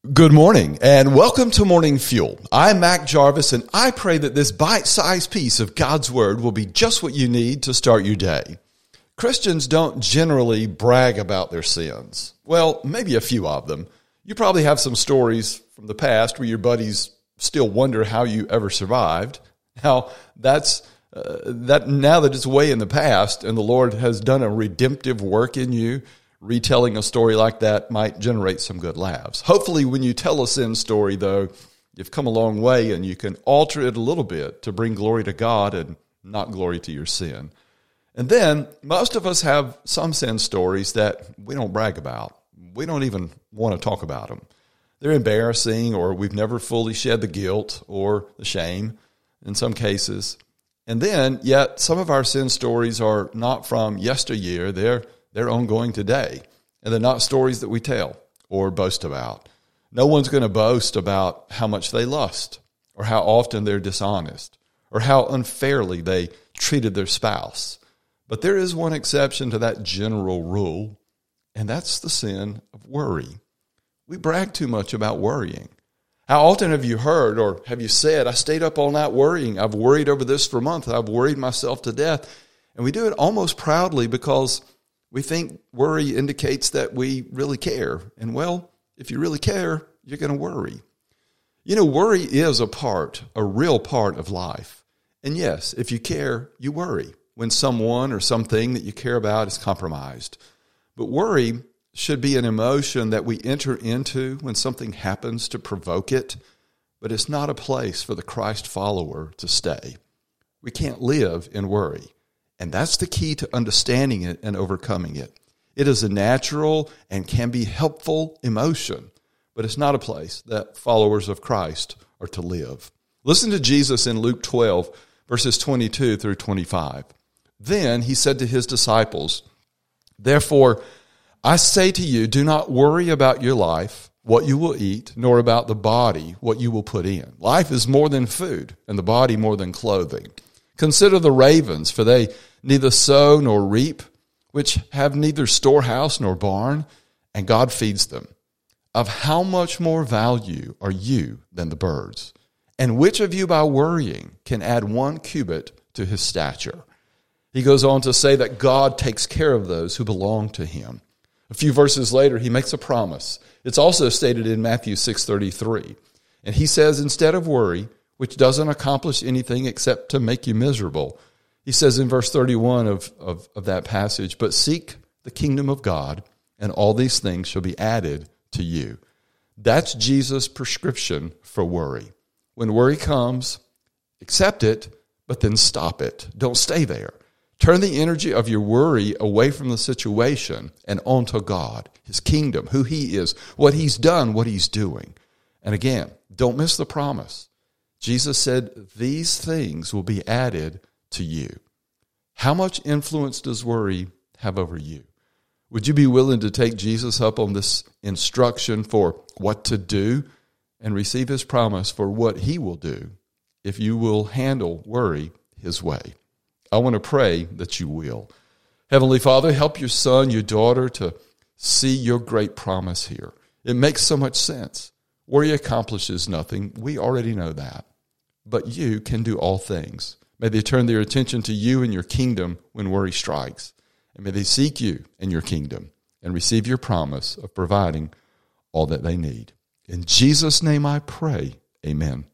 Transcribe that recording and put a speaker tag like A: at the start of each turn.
A: Good morning and welcome to Morning Fuel. I'm Mac Jarvis and I pray that this bite sized piece of God's Word will be just what you need to start your day. Christians don't generally brag about their sins. Well, maybe a few of them. You probably have some stories from the past where your buddies still wonder how you ever survived. Now, that's uh, that now that it's way in the past and the Lord has done a redemptive work in you, retelling a story like that might generate some good laughs. Hopefully, when you tell a sin story, though, you've come a long way and you can alter it a little bit to bring glory to God and not glory to your sin. And then most of us have some sin stories that we don't brag about. We don't even want to talk about them. They're embarrassing, or we've never fully shed the guilt or the shame in some cases. And then, yet, some of our sin stories are not from yesteryear. They're they're ongoing today. And they're not stories that we tell or boast about. No one's going to boast about how much they lust or how often they're dishonest or how unfairly they treated their spouse. But there is one exception to that general rule, and that's the sin of worry. We brag too much about worrying. How often have you heard or have you said, I stayed up all night worrying. I've worried over this for months. I've worried myself to death. And we do it almost proudly because we think worry indicates that we really care. And well, if you really care, you're going to worry. You know, worry is a part, a real part of life. And yes, if you care, you worry when someone or something that you care about is compromised. But worry should be an emotion that we enter into when something happens to provoke it, but it's not a place for the Christ follower to stay. We can't live in worry. And that's the key to understanding it and overcoming it. It is a natural and can be helpful emotion, but it's not a place that followers of Christ are to live. Listen to Jesus in Luke 12, verses 22 through 25. Then he said to his disciples, Therefore, I say to you, do not worry about your life, what you will eat, nor about the body, what you will put in. Life is more than food, and the body more than clothing. Consider the ravens, for they neither sow nor reap, which have neither storehouse nor barn, and God feeds them. Of how much more value are you than the birds? And which of you by worrying can add one cubit to his stature? He goes on to say that God takes care of those who belong to him. A few verses later, he makes a promise. It's also stated in Matthew 6:33. And he says instead of worry, which doesn't accomplish anything except to make you miserable, he says in verse 31 of, of, of that passage, But seek the kingdom of God, and all these things shall be added to you. That's Jesus' prescription for worry. When worry comes, accept it, but then stop it. Don't stay there. Turn the energy of your worry away from the situation and onto God, His kingdom, who He is, what He's done, what He's doing. And again, don't miss the promise. Jesus said, These things will be added to you. How much influence does worry have over you? Would you be willing to take Jesus up on this instruction for what to do and receive his promise for what he will do if you will handle worry his way? I want to pray that you will. Heavenly Father, help your son, your daughter to see your great promise here. It makes so much sense. Worry accomplishes nothing. We already know that. But you can do all things. May they turn their attention to you and your kingdom when worry strikes. And may they seek you and your kingdom and receive your promise of providing all that they need. In Jesus' name I pray. Amen.